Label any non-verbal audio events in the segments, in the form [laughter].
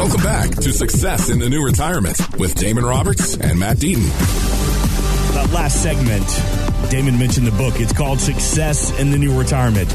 Welcome back to Success in the New Retirement with Damon Roberts and Matt Deaton. That last segment, Damon mentioned the book. It's called Success in the New Retirement.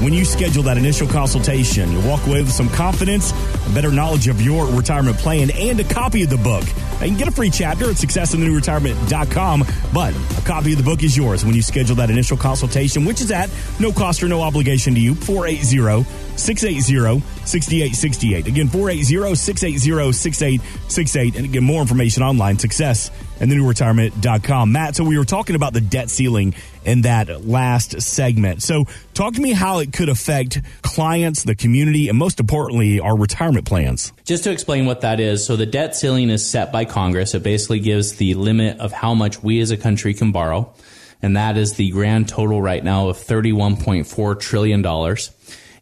When you schedule that initial consultation, you'll walk away with some confidence, a better knowledge of your retirement plan, and a copy of the book. Now, you can get a free chapter at successinthenewretirement.com, but a copy of the book is yours when you schedule that initial consultation, which is at no cost or no obligation to you, 480 680 6868. Again, 480 680 6868. And again, more information online, success and retirement.com. Matt, so we were talking about the debt ceiling in that last segment. So talk to me how it could affect clients, the community, and most importantly, our retirement plans. Just to explain what that is. So the debt ceiling is set by Congress. It basically gives the limit of how much we as a country can borrow. And that is the grand total right now of $31.4 trillion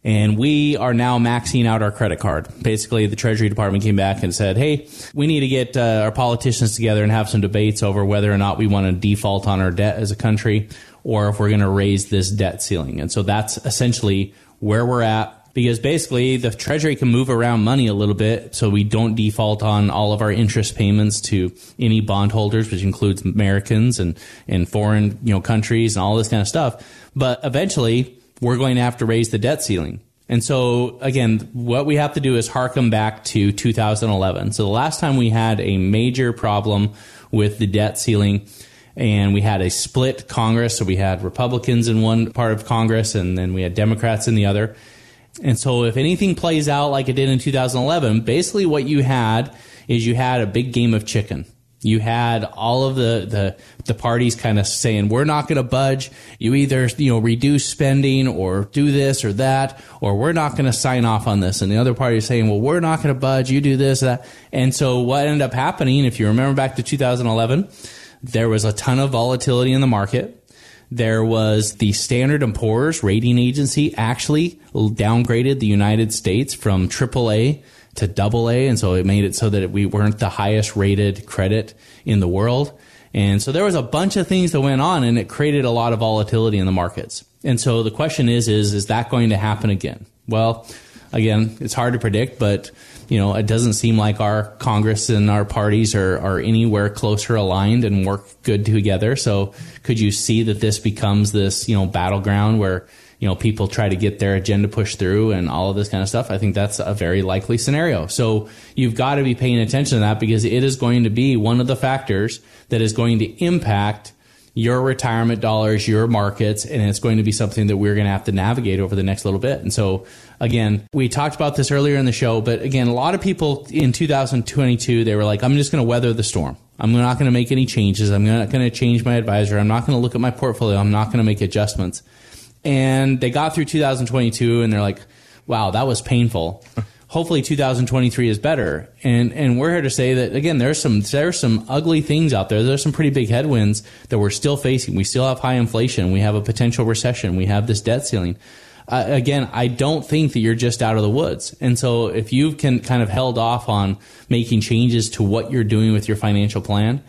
and we are now maxing out our credit card. Basically, the Treasury Department came back and said, "Hey, we need to get uh, our politicians together and have some debates over whether or not we want to default on our debt as a country, or if we're going to raise this debt ceiling." And so that's essentially where we're at. Because basically, the Treasury can move around money a little bit, so we don't default on all of our interest payments to any bondholders, which includes Americans and, and foreign you know countries and all this kind of stuff. But eventually, we're going to have to raise the debt ceiling. And so, again, what we have to do is harken back to 2011. So, the last time we had a major problem with the debt ceiling, and we had a split Congress. So, we had Republicans in one part of Congress, and then we had Democrats in the other. And so, if anything plays out like it did in 2011, basically what you had is you had a big game of chicken. You had all of the, the, the parties kind of saying, we're not going to budge. You either, you know, reduce spending or do this or that, or we're not going to sign off on this. And the other party is saying, well, we're not going to budge. You do this, that. And so what ended up happening, if you remember back to 2011, there was a ton of volatility in the market. There was the Standard & Poor's rating agency actually downgraded the United States from AAA to double A. And so it made it so that we weren't the highest rated credit in the world. And so there was a bunch of things that went on and it created a lot of volatility in the markets. And so the question is, is, is that going to happen again? Well, again, it's hard to predict, but you know, it doesn't seem like our Congress and our parties are, are anywhere closer aligned and work good together. So could you see that this becomes this, you know, battleground where you know, people try to get their agenda pushed through and all of this kind of stuff. I think that's a very likely scenario. So you've got to be paying attention to that because it is going to be one of the factors that is going to impact your retirement dollars, your markets, and it's going to be something that we're going to have to navigate over the next little bit. And so, again, we talked about this earlier in the show, but again, a lot of people in 2022, they were like, I'm just going to weather the storm. I'm not going to make any changes. I'm not going to change my advisor. I'm not going to look at my portfolio. I'm not going to make adjustments and they got through 2022 and they're like, wow, that was painful. [laughs] Hopefully 2023 is better. And and we're here to say that again, there's some there's some ugly things out there. There's some pretty big headwinds that we're still facing. We still have high inflation. We have a potential recession. We have this debt ceiling. Uh, again, I don't think that you're just out of the woods. And so if you can kind of held off on making changes to what you're doing with your financial plan,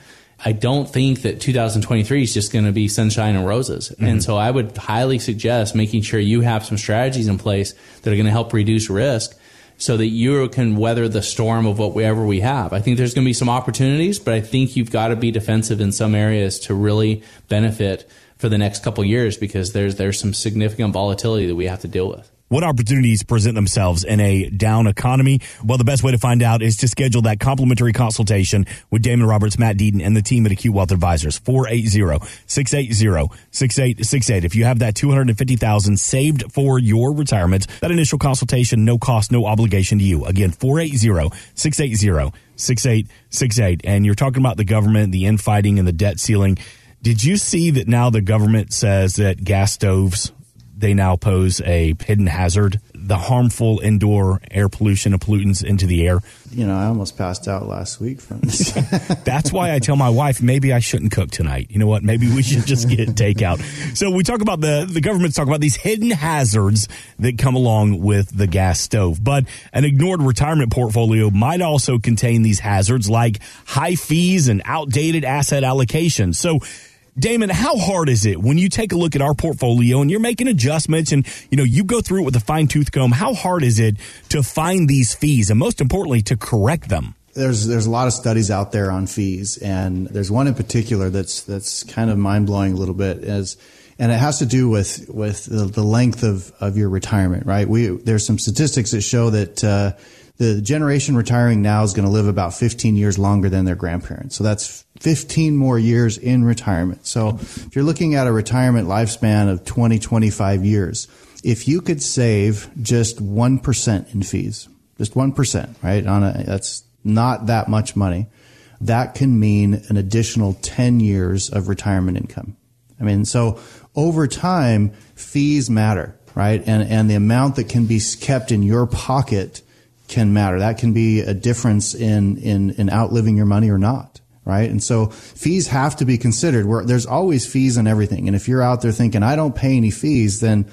I don't think that 2023 is just going to be sunshine and roses. Mm-hmm. And so I would highly suggest making sure you have some strategies in place that are going to help reduce risk so that you can weather the storm of whatever we have. I think there's going to be some opportunities, but I think you've got to be defensive in some areas to really benefit for the next couple years because there's there's some significant volatility that we have to deal with. What opportunities present themselves in a down economy? Well, the best way to find out is to schedule that complimentary consultation with Damon Roberts, Matt Deaton, and the team at Acute Wealth Advisors. 480-680-6868. If you have that 250000 saved for your retirement, that initial consultation, no cost, no obligation to you. Again, 480-680-6868. And you're talking about the government, the infighting, and the debt ceiling. Did you see that now the government says that gas stoves they now pose a hidden hazard, the harmful indoor air pollution of pollutants into the air. You know, I almost passed out last week from this. [laughs] That's why I tell my wife maybe I shouldn't cook tonight. You know what? Maybe we should just get takeout. So we talk about the the government's talk about these hidden hazards that come along with the gas stove. But an ignored retirement portfolio might also contain these hazards like high fees and outdated asset allocation. So Damon, how hard is it when you take a look at our portfolio and you're making adjustments and you know you go through it with a fine tooth comb? How hard is it to find these fees and most importantly to correct them? There's there's a lot of studies out there on fees, and there's one in particular that's that's kind of mind blowing a little bit. Is and it has to do with with the, the length of, of your retirement, right? We there's some statistics that show that uh, the generation retiring now is going to live about 15 years longer than their grandparents. So that's 15 more years in retirement. So if you're looking at a retirement lifespan of 20, 25 years, if you could save just 1% in fees, just 1%, right? On a, that's not that much money. That can mean an additional 10 years of retirement income. I mean, so over time, fees matter, right? And, and the amount that can be kept in your pocket can matter. That can be a difference in, in, in outliving your money or not. Right. And so fees have to be considered where there's always fees and everything. And if you're out there thinking, I don't pay any fees, then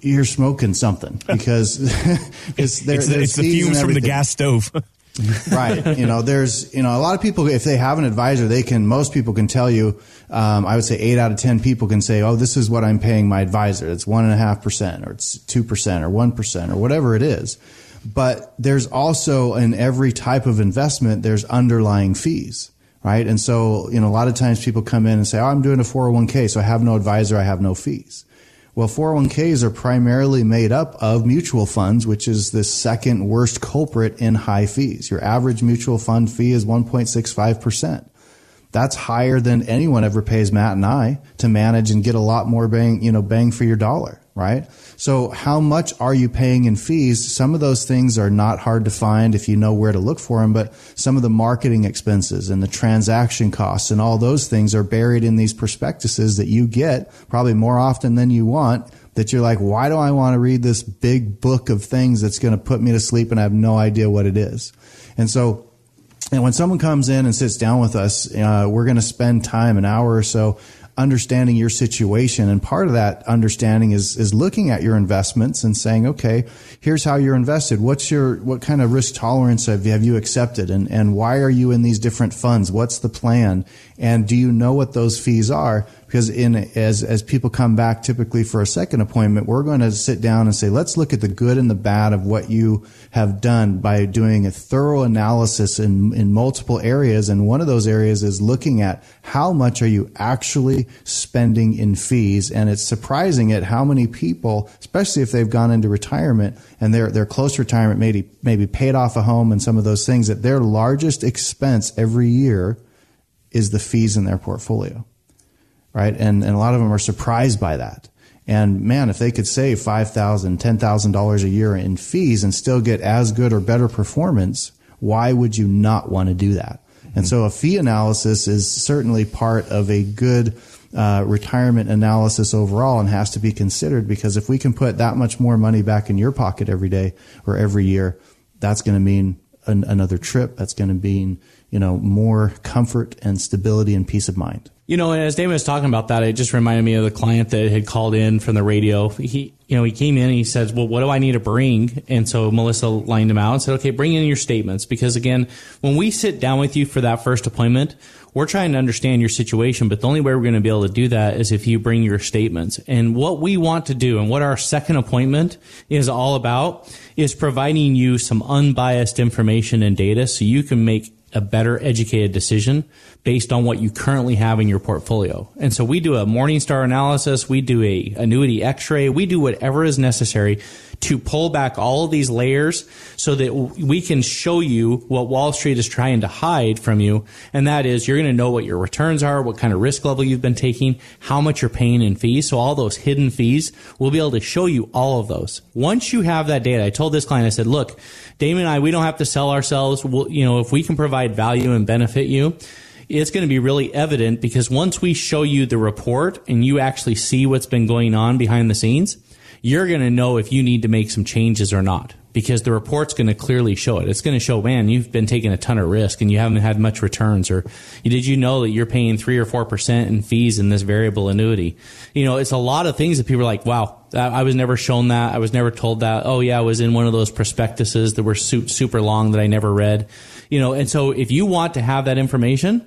you're smoking something [laughs] because [laughs] it's, there, it's, it's the fumes from the gas stove. [laughs] right. You know, there's, you know, a lot of people, if they have an advisor, they can, most people can tell you, um, I would say eight out of 10 people can say, oh, this is what I'm paying my advisor. It's one and a half percent or it's 2% or 1% or whatever it is. But there's also in every type of investment, there's underlying fees, right? And so, you know, a lot of times people come in and say, oh, I'm doing a 401k, so I have no advisor, I have no fees. Well, 401ks are primarily made up of mutual funds, which is the second worst culprit in high fees. Your average mutual fund fee is 1.65%. That's higher than anyone ever pays Matt and I to manage and get a lot more bang, you know, bang for your dollar right? So how much are you paying in fees? Some of those things are not hard to find if you know where to look for them, but some of the marketing expenses and the transaction costs and all those things are buried in these prospectuses that you get probably more often than you want that you're like, why do I want to read this big book of things that's going to put me to sleep and I have no idea what it is? And so and when someone comes in and sits down with us, uh, we're going to spend time, an hour or so, understanding your situation. And part of that understanding is, is looking at your investments and saying, okay, here's how you're invested. What's your, what kind of risk tolerance have you, have you accepted? And, and why are you in these different funds? What's the plan? And do you know what those fees are? Because in as as people come back typically for a second appointment, we're going to sit down and say, let's look at the good and the bad of what you have done by doing a thorough analysis in in multiple areas. And one of those areas is looking at how much are you actually spending in fees. And it's surprising at how many people, especially if they've gone into retirement and they're they're close retirement, maybe maybe paid off a home and some of those things, that their largest expense every year is the fees in their portfolio right? And, and a lot of them are surprised by that. And man, if they could save $5,000, $10,000 a year in fees and still get as good or better performance, why would you not want to do that? And so a fee analysis is certainly part of a good uh, retirement analysis overall and has to be considered because if we can put that much more money back in your pocket every day or every year, that's going to mean an, another trip. That's going to mean, you know, more comfort and stability and peace of mind. You know, and as David was talking about that, it just reminded me of the client that had called in from the radio. He, you know, he came in and he says, "Well, what do I need to bring?" And so Melissa lined him out and said, "Okay, bring in your statements because again, when we sit down with you for that first appointment, we're trying to understand your situation, but the only way we're going to be able to do that is if you bring your statements. And what we want to do and what our second appointment is all about is providing you some unbiased information and data so you can make a better educated decision based on what you currently have in your portfolio. And so we do a Morningstar analysis, we do a annuity x-ray, we do whatever is necessary to pull back all of these layers so that we can show you what Wall Street is trying to hide from you. And that is you're going to know what your returns are, what kind of risk level you've been taking, how much you're paying in fees. So all those hidden fees, we'll be able to show you all of those. Once you have that data, I told this client, I said, look, Damon and I, we don't have to sell ourselves. We'll, you know, if we can provide value and benefit you, it's going to be really evident because once we show you the report and you actually see what's been going on behind the scenes, you're going to know if you need to make some changes or not because the report's going to clearly show it. It's going to show, man, you've been taking a ton of risk and you haven't had much returns or did you know that you're paying three or 4% in fees in this variable annuity? You know, it's a lot of things that people are like, wow, I was never shown that. I was never told that. Oh yeah, I was in one of those prospectuses that were super long that I never read. You know, and so if you want to have that information,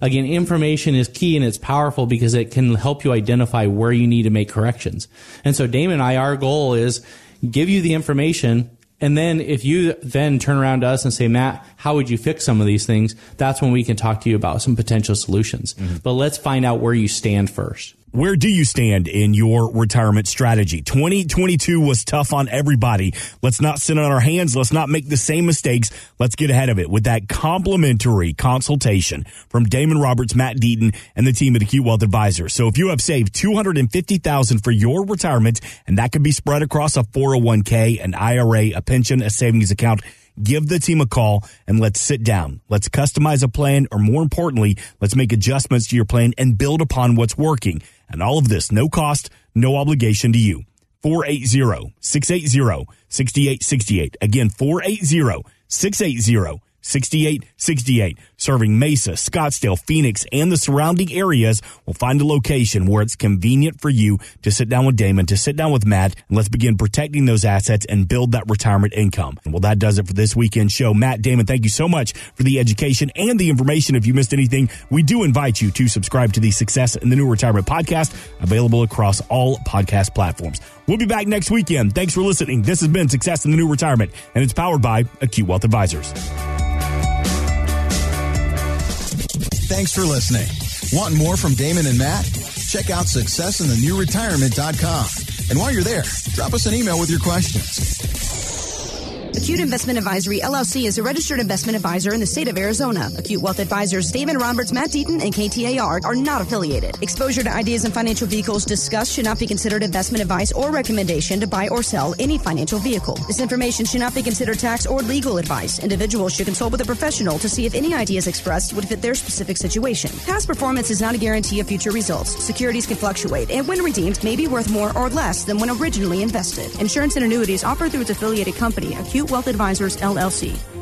Again, information is key and it's powerful because it can help you identify where you need to make corrections. And so Damon and I, our goal is give you the information and then if you then turn around to us and say, Matt, how would you fix some of these things? That's when we can talk to you about some potential solutions. Mm-hmm. But let's find out where you stand first. Where do you stand in your retirement strategy? 2022 was tough on everybody. Let's not sit on our hands. Let's not make the same mistakes. Let's get ahead of it with that complimentary consultation from Damon Roberts, Matt Deaton, and the team at Acute Wealth Advisors. So if you have saved 250,000 for your retirement, and that could be spread across a 401k, an IRA, a pension, a savings account, give the team a call and let's sit down. Let's customize a plan, or more importantly, let's make adjustments to your plan and build upon what's working. And all of this, no cost, no obligation to you. 480-680-6868. Again, 480-680 6868, serving Mesa, Scottsdale, Phoenix, and the surrounding areas. We'll find a location where it's convenient for you to sit down with Damon, to sit down with Matt, and let's begin protecting those assets and build that retirement income. And well, that does it for this weekend show. Matt, Damon, thank you so much for the education and the information. If you missed anything, we do invite you to subscribe to the Success in the New Retirement podcast, available across all podcast platforms. We'll be back next weekend. Thanks for listening. This has been Success in the New Retirement, and it's powered by Acute Wealth Advisors. Thanks for listening. Want more from Damon and Matt? Check out successinthenewretirement.com. And while you're there, drop us an email with your questions. Acute Investment Advisory LLC is a registered investment advisor in the state of Arizona. Acute Wealth Advisors Damon Roberts, Matt Deaton, and KTAR are not affiliated. Exposure to ideas and financial vehicles discussed should not be considered investment advice or recommendation to buy or sell any financial vehicle. This information should not be considered tax or legal advice. Individuals should consult with a professional to see if any ideas expressed would fit their specific situation. Past performance is not a guarantee of future results. Securities can fluctuate, and when redeemed, may be worth more or less than when originally invested. Insurance and annuities offered through its affiliated company, Acute Wealth Advisors, LLC.